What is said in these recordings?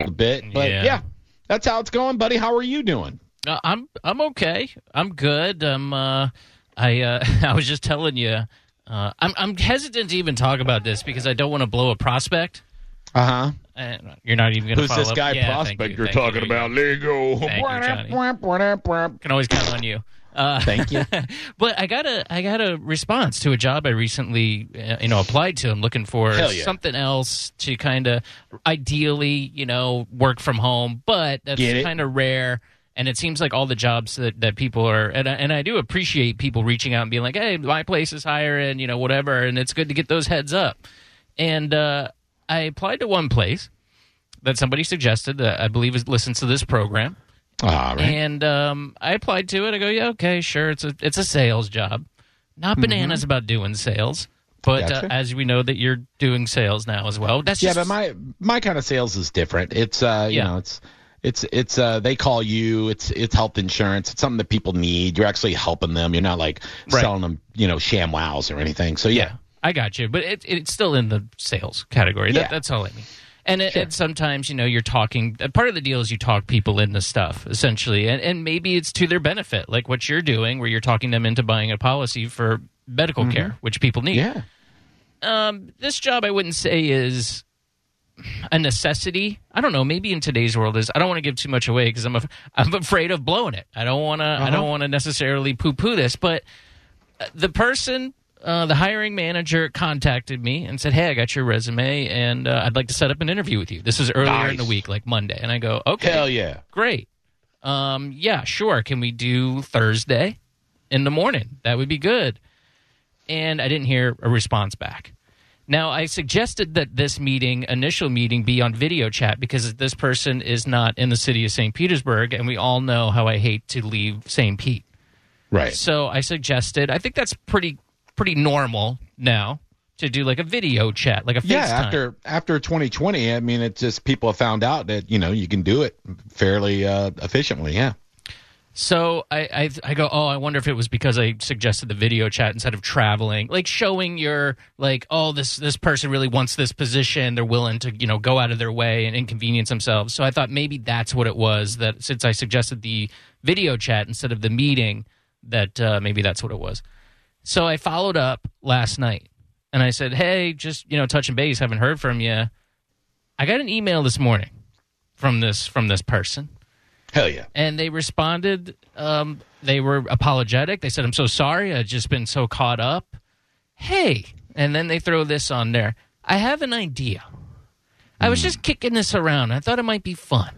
A bit, but Yeah. yeah. that's how it's going, buddy. How are you doing? Uh, I'm I'm okay. I'm good. I'm uh I uh I was just telling you uh I'm I'm hesitant to even talk about this because I don't want to blow a prospect. Uh huh. Uh, you're not even going to Who's this up. guy Yeah, prospect you, you're talking you about? Lego. You, Can always count on you. Uh, Thank you. but I got a I got a response to a job I recently uh, you know applied to. I'm looking for yeah. something else to kind of ideally you know work from home, but that's kind of rare. And it seems like all the jobs that, that people are, and I, and I do appreciate people reaching out and being like, "Hey, my place is hiring," and you know, whatever. And it's good to get those heads up. And uh, I applied to one place that somebody suggested that I believe is listens to this program. All right. And um, I applied to it. I go, yeah, okay, sure. It's a it's a sales job. Not bananas about doing sales, but uh, Mm-hmm. As we know that you're doing sales now as well. That's yeah, just but my my kind of sales is different. It's uh, you Yeah. know, it's it's it's uh, they call you. It's it's health insurance. It's something that people need. You're actually helping them. You're not like Right. selling them, you know, ShamWows or anything. So yeah, I got you, but it, it's still in the sales category. That, that's all I mean. And it, it, sometimes, you know, you're talking. uh, Part of the deal is you talk people into stuff, essentially, and and maybe it's to their benefit, like what you're doing, where you're talking them into buying a policy for medical care, which people need. yeah. um, this job I wouldn't say is a necessity. I don't know. Maybe in today's world is. I don't want to give too much away because I'm af- I'm afraid of blowing it. I don't want to. I don't want to necessarily poo poo this. But uh, the person, uh, the hiring manager, contacted me and said, "Hey, I got your resume and uh, I'd like to set up an interview with you." This was earlier in the week, like Monday, and I go, "Okay, Hell yeah. great. Um, yeah, sure. Can we do Thursday in the morning? That would be good. And I didn't hear a response back. Now, I suggested that this meeting, initial meeting, be on video chat because this person is not in the city of St. Petersburg, and we all know how I hate to leave St. Pete. Right. So I suggested, I think that's pretty pretty normal now to do like a video chat, like a FaceTime. Yeah, after after 2020, I mean, it's just people have found out that you know you can do it fairly uh, efficiently. Yeah. So I, I I go, oh, I wonder if it was because I suggested the video chat instead of traveling, like showing your like, oh, this this person really wants this position, they're willing to you know go out of their way and inconvenience themselves. So I thought maybe that's what it was. That since I suggested the video chat instead of the meeting, that uh, maybe that's what it was. So I followed up last night and I said, hey, just you know touching base, haven't heard from you. I got an email this morning from this from this person Hell yeah. and they responded. Um, they were apologetic. They said, "I'm so sorry. I've just been so caught up." Hey, and then they throw this on there. I have an idea. I was just kicking this around. I thought it might be fun.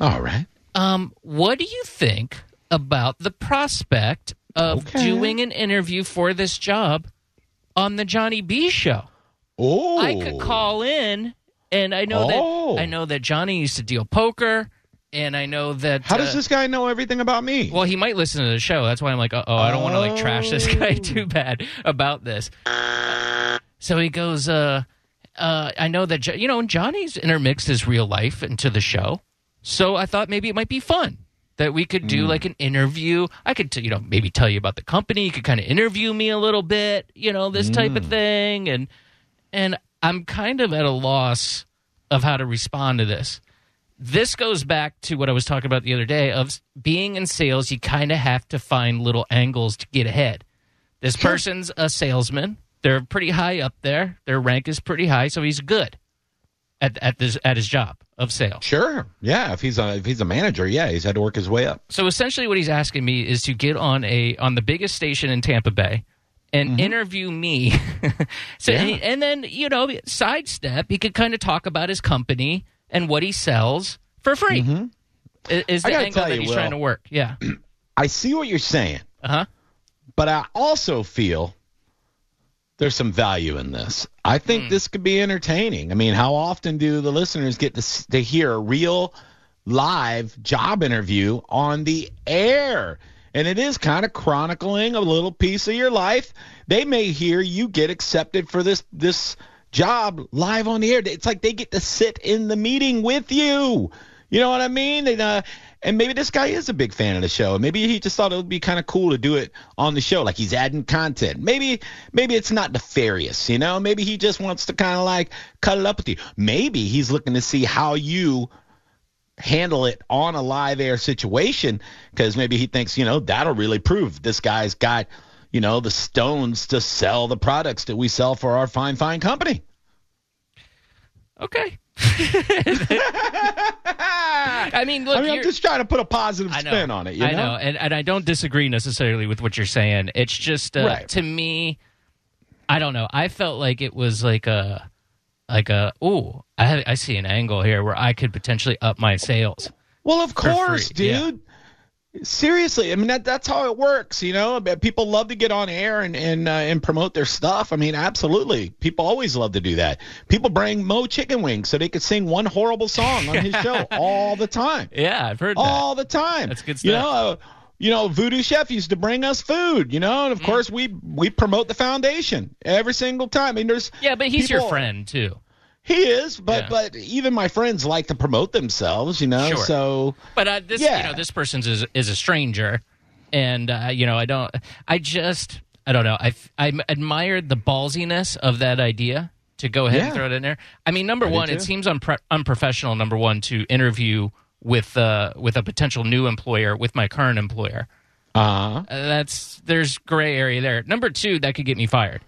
All right. Um, what do you think about the prospect of Okay. doing an interview for this job on the Johnny B show? Oh. I could call in, and I know Oh. that I know that Johnny used to deal poker, and I know that. How does uh, this guy know everything about me? Well, he might listen to the show. That's why I'm like, oh, I don't want to like trash this guy Oh. too bad about this. So he goes, uh, uh, I know that Jo- you know and Johnny's intermixed his real life into the show, so I thought maybe it might be fun that we could Hmm. do like an interview. I could, t- you know, maybe tell you about the company. You could kind of interview me a little bit, you know, this type Hmm. of thing, and and I'm kind of at a loss of how to respond to this this goes back to what I was talking about the other day of being in sales, you kind of have to find little angles to get ahead. This person's a salesman. They're pretty high up there. Their rank is pretty high, so he's good at at this at his job of sales. sure. Yeah. If he's a if he's a manager, yeah, he's had to work his way up. So essentially what he's asking me is to get on a on the biggest station in Tampa Bay and interview me. so Yeah. and, and then, you know, sidestep, he could kind of talk about his company and what he sells for free. I- Is I the angle that he's Will. trying to work. Yeah. I see what you're saying, Uh huh. but I also feel there's some value in this. I think Hmm. this could be entertaining. I mean, how often do the listeners get to, to hear a real live job interview on the air? And it is kind of chronicling a little piece of your life. They may hear you get accepted for this this job live on the air. It's like they get to sit in the meeting with you. You know what I mean? And, uh, and maybe this guy is a big fan of the show. Maybe he just thought it would be kind of cool to do it on the show, like he's adding content. Maybe maybe it's not nefarious, you know. Maybe he just wants to kind of like it up with you. Maybe he's looking to see how you handle it on a live air situation because maybe he thinks you know that'll really prove this guy's got you know the stones to sell the products that we sell for our fine fine company. Okay. I mean, look, I mean, I'm just trying to put a positive know, spin on it. You I know, and and I don't disagree necessarily with what you're saying. It's just uh, Right. to me, I don't know. I felt like it was like a like a ooh, I I see an angle here where I could potentially up my sales. Well, of course, dude. yeah. Seriously, I mean that that's how it works, you know. People love to get on air and and uh, and promote their stuff. I mean, absolutely. People always love to do that. People bring Mo chicken wings so they could sing one horrible song on his show all the time, Yeah, I've heard that. all the time. That's good stuff. You know, uh, you know, Voodoo Chef used to bring us food, you know, and of Mm. course we we promote the foundation every single time. I mean, there's Yeah, but he's your friend too. He is, but Yeah. but even my friends like to promote themselves, you know. Sure. So But uh, this, Yeah. you know, this person's is is a stranger, and uh, you know, I don't, I just, I don't know. I I admired the ballsiness of that idea to go ahead and throw it in there. I mean, number I one, it seems unpre- unprofessional. Number one, to interview with uh with a potential new employer with my current employer. uh Uh, that's there's gray area there. Number two, that could get me fired.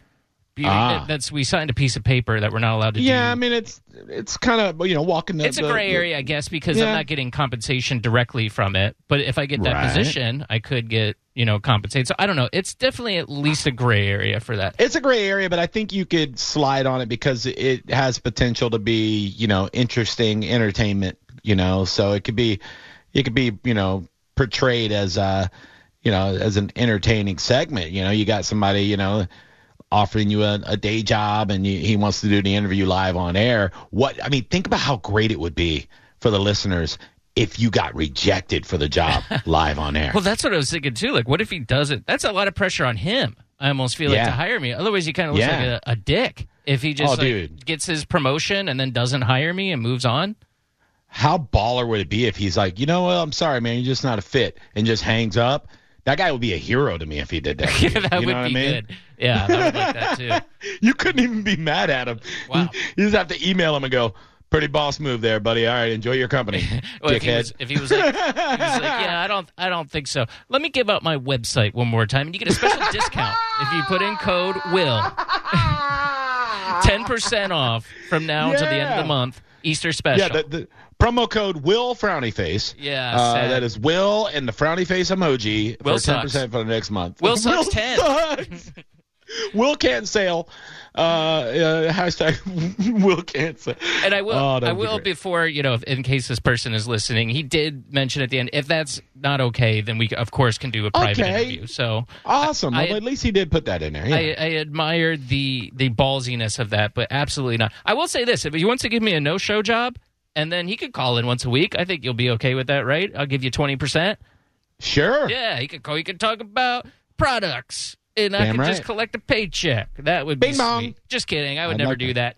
Ah. That's we signed a piece of paper that we're not allowed to do. Yeah, I mean it's it's kind of you know walking the. it's a gray the- area, I guess, because I'm not getting compensation directly from it. But if I get that Right. position, I could get you know compensated. So I don't know. It's definitely at least a gray area for that. It's a gray area, but I think you could slide on it because it has potential to be you know interesting entertainment. You know, so it could be it could be you know portrayed as a you know as an entertaining segment. You know, you got somebody you know offering you a, a day job and you, he wants to do the interview live on air. What I mean, think about how great it would be for the listeners if you got rejected for the job live on air. Well, that's what I was thinking too. Like, what if he doesn't? That's a lot of pressure on him. I almost feel like to hire me. Otherwise, he kind of looks Yeah. like a, a dick if he just Oh, like, gets his promotion and then doesn't hire me and moves on. How baller would it be if he's like, you know what, I'm sorry, man, you're just not a fit, and just hangs up? That guy would be a hero to me if he did that. Yeah, that You would know what be I mean? good. Yeah, I would like that too. You couldn't even be mad at him. Wow. You just have to email him and go, pretty boss move there, buddy. All right, enjoy your company, Well, if he was, if he was like, he was like, yeah, I don't, I don't think so. Let me give out my website one more time, and you get a special discount if you put in code Will. Ten percent off from now until the end of the month. Easter special. yeah, the, the promo code Will Frowny Face. Yeah, uh, that is Will and the frowny face emoji Will for ten percent for the next month. Will sucks 10. sucks. Will can't sail. Uh, uh, hashtag Will can't sail. And I will, Oh, I will great. before you know, if, in case this person is listening, he did mention at the end, if that's not okay, then we of course can do a private Okay. interview. So Awesome. I- well, at least he did put that in there. Yeah. I, I admired the the ballsiness of that, but absolutely not. I will say this: if he wants to give me a no show job, and then he could call in once a week, I think you'll be okay with that, right? I'll give you twenty percent. sure. Yeah, he could call. He could talk about products, and I Damn could just collect a paycheck. That would be Bing bong. sweet. Just kidding. I would I'd never like do that.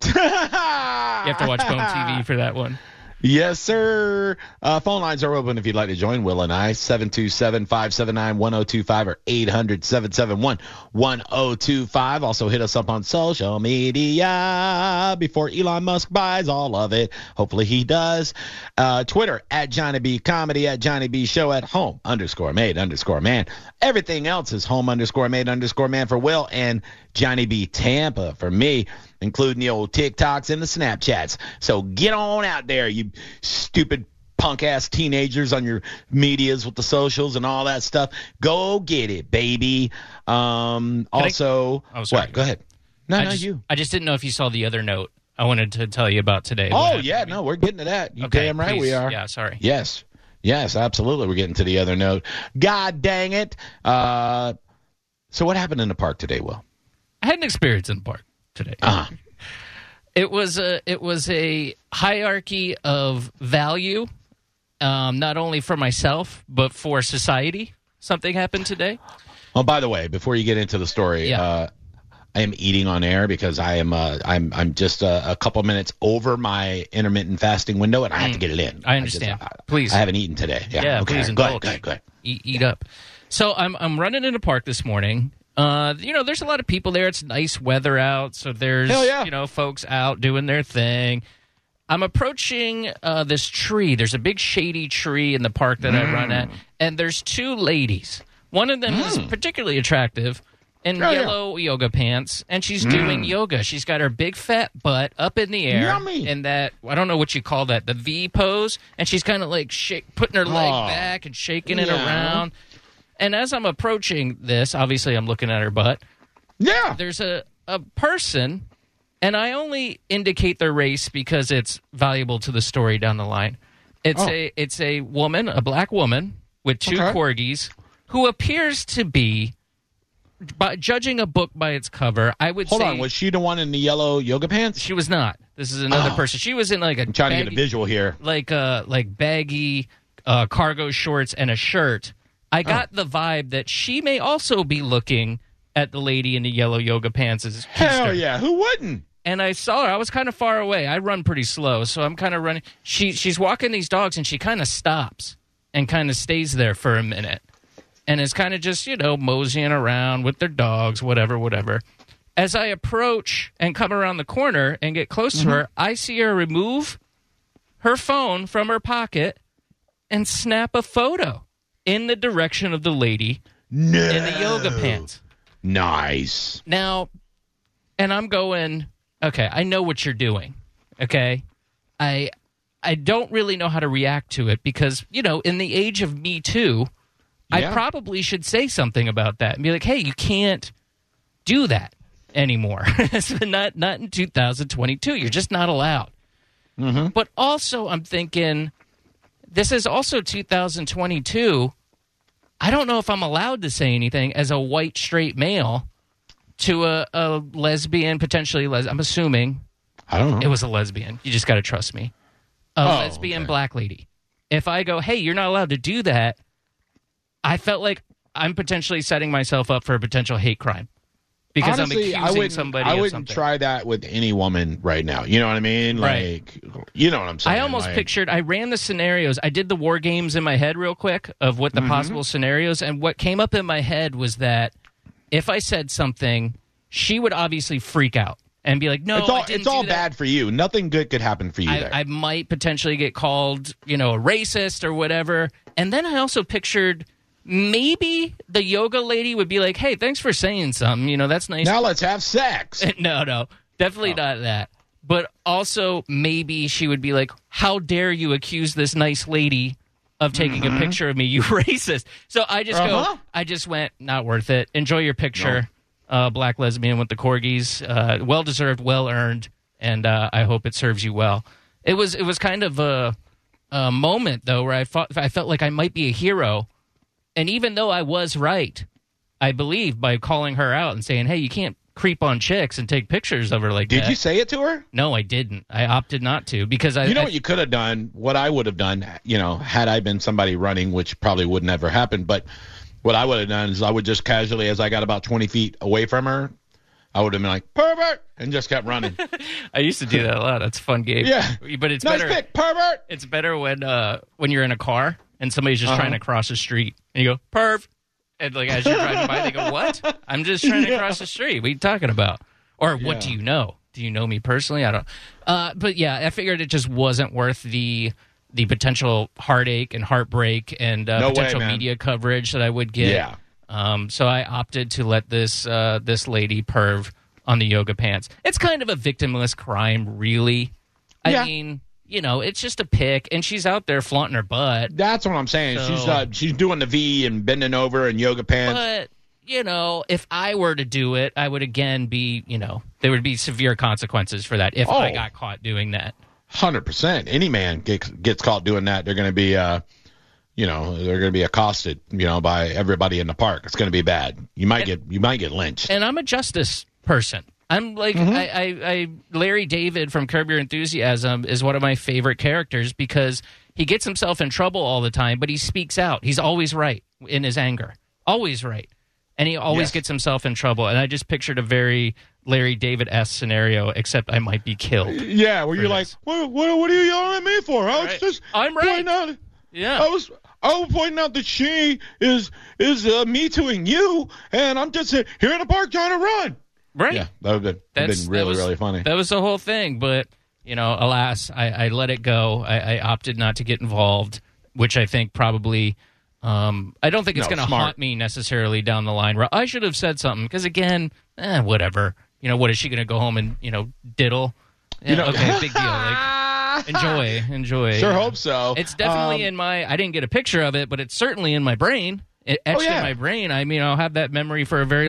that. You have to watch Bone TV for that one. Yes, sir. Uh, phone lines are open if you'd like to join Will and I. 727-579-1025 or 800-771-1025. Also hit us up on social media before Elon Musk buys all of it. Hopefully he does. Uh, Twitter at Johnny B Comedy at Johnny B Show at home underscore made underscore man. Everything else is home underscore made underscore man for Will and Johnny B Tampa for me, including the old TikToks and the Snapchats. So get on out there, you stupid punk ass teenagers on your medias with the socials and all that stuff. Go get it, baby. Um, I- also, Oh, sorry. what? Go ahead. No, I no, just, you. I just didn't know if you saw the other note I wanted to tell you about today. Oh yeah, no, we're getting to that. You Okay, damn right we are. Yeah, sorry. Yes. Yes, absolutely. We're getting to the other note. God dang it. Uh, so what happened in the park today, Will? I had an experience in the park today. Uh-huh. It was a it was a hierarchy of value, um, not only for myself but for society. Something happened today. Oh, by the way, before you get into the story, Yeah. uh, I am eating on air because I am uh, I'm I'm just uh, a couple minutes over my intermittent fasting window, and I have to get it in. Mm. I understand. just- I- Please. I haven't eaten today. Yeah. Yeah, okay. please Go ahead. Go ahead. Go ahead. eat, eat up. So I'm I'm running in the park this morning. Uh, you know, there's a lot of people there. It's nice weather out, so there's yeah. you know folks out doing their thing. I'm approaching uh, this tree. There's a big shady tree in the park that I run Mm. at, and there's two ladies. One of them is particularly attractive in Oh, yeah. yellow yoga pants, and she's doing yoga. She's got her big fat butt up in the air Yummy. in that I don't know what you call that, the V pose, and she's kind of like shake, putting her leg Oh. back and shaking it Yeah. around. And as I'm approaching this, obviously I'm looking at her butt. Yeah. There's a, a person, and I only indicate their race because it's valuable to the story down the line. It's Oh. a it's a woman, a black woman with two Okay. corgis, who appears to be, by judging a book by its cover, I would Hold say on. Was she the one in the yellow yoga pants? she was not. This is another Oh. person. She was in like a I'm trying to get a visual here. like uh like baggy uh, cargo shorts and a shirt. I got oh. the vibe that she may also be looking at the lady in the yellow yoga pants as Hell keister. yeah. Who wouldn't? And I saw her. I was kind of far away. I run pretty slow, so I'm kind of running. She she's walking these dogs, and she kind of stops and kind of stays there for a minute, and is kind of just you know moseying around with their dogs, whatever, whatever. As I approach and come around the corner and get close to mm-hmm. her, I see her remove her phone from her pocket and snap a photo in the direction of the lady No. in the yoga pants. Nice. Now, and I'm going, okay, I know what you're doing. Okay. I I don't really know how to react to it because, you know, in the age of Me Too, I probably should say something about that and be like, hey, you can't do that anymore. It's not not in 2022. You're just not allowed. Mm-hmm. But also, I'm thinking this is also 2022. I don't know if I'm allowed to say anything as a white straight male to a, a lesbian, potentially les. I'm assuming I don't know. it was a lesbian. You just got to trust me. A Oh, lesbian okay. black lady. If I go, hey, you're not allowed to do that, I felt like I'm potentially setting myself up for a potential hate crime because Honestly, I'm I accusing wouldn't, somebody I wouldn't try that with any woman right now. You know what I mean? Right. Like, you know what I'm saying? I almost Like, pictured. I ran the scenarios. I did the war games in my head real quick of what the Mm-hmm. possible scenarios, and what came up in my head was that if I said something, she would obviously freak out and be like, "No, It's all, I it's all that." bad for you. Nothing good could happen for you there. I, I might potentially get called, you know, a racist or whatever. And then I also pictured maybe the yoga lady would be like, "Hey, thanks for saying something. You know, that's nice." now let's have sex. no, no, definitely not that. But also, maybe she would be like, "How dare you accuse this nice lady of taking a picture of me, you racist?" So I just Uh-huh. go, I just went, not worth it. Enjoy your picture, uh, black lesbian with the corgis. Uh, well deserved, well earned, and uh, I hope it serves you well. It was, it was kind of a, a moment though where I felt, I felt like I might be a hero, and even though I was right, I believe by calling her out and saying, "Hey, you can't creep on chicks and take pictures of her like that. Did that." you say it to her? No, I didn't. I opted not to because I. You know I- what you could have done? What I would have done, you know, had I been somebody running, which probably would never happen, but what I would have done is I would just casually, as I got about 20 feet away from her, I would have been like, pervert, and just kept running. I used to do that a lot. That's a fun game. Yeah. but it's nice better. pick, pervert. It's better when uh when you're in a car and somebody's just Uh-huh. trying to cross the street and you go perv, and like as you're driving by they go what? I'm just trying to cross the street. What are you talking about? Or what Yeah. do you know? Do you know me personally? I don't. Uh, but yeah, I figured it just wasn't worth the the potential heartache and heartbreak and uh, No potential man. media coverage that I would get. Yeah. Um, so I opted to let this uh, this lady perv on the yoga pants. It's kind of a victimless crime, really. I Yeah. mean, you know, it's just a pic, and she's out there flaunting her butt. That's what I'm saying. she's So- uh, she's doing the V and bending over in yoga pants. But you know, if I were to do it, I would again be, you know, there would be severe consequences for that if I Oh. got caught doing that. Hundred percent. Any man gets gets caught doing that, they're going to be, uh, you know, they're going to be accosted, you know, by everybody in the park. It's going to be bad. You might get you might get lynched. And I'm a justice person. I'm like Mm-hmm. I, I, I Larry David from Curb Your Enthusiasm is one of my favorite characters because he gets himself in trouble all the time, but he speaks out. He's always right in his anger, always right, and he always Yes. gets himself in trouble. And I just pictured a very Larry David s scenario, except I might be killed. Yeah, where you're like, what, what, what are you yelling at me for? I was Right. just I'm right. pointing out. Yeah, I was I was pointing out that she is is uh, me tooing you, and I'm just uh, here in the park trying to run. Right. Yeah, that would have been, been really was, really funny. That was the whole thing, but you know, alas, I, I let it go. I, I opted not to get involved, which I think probably. Um, I don't think it's No, going to haunt me necessarily down the line. I should have said something because again, eh, whatever. You know, what is she going to go home and you know diddle? Yeah, You know- okay, big deal. Like, enjoy, enjoy. Sure hope so. It's definitely Um, in my. I didn't get a picture of it, but it's certainly in my brain. It etched Oh, yeah. in my brain. I mean, I'll have that memory for a very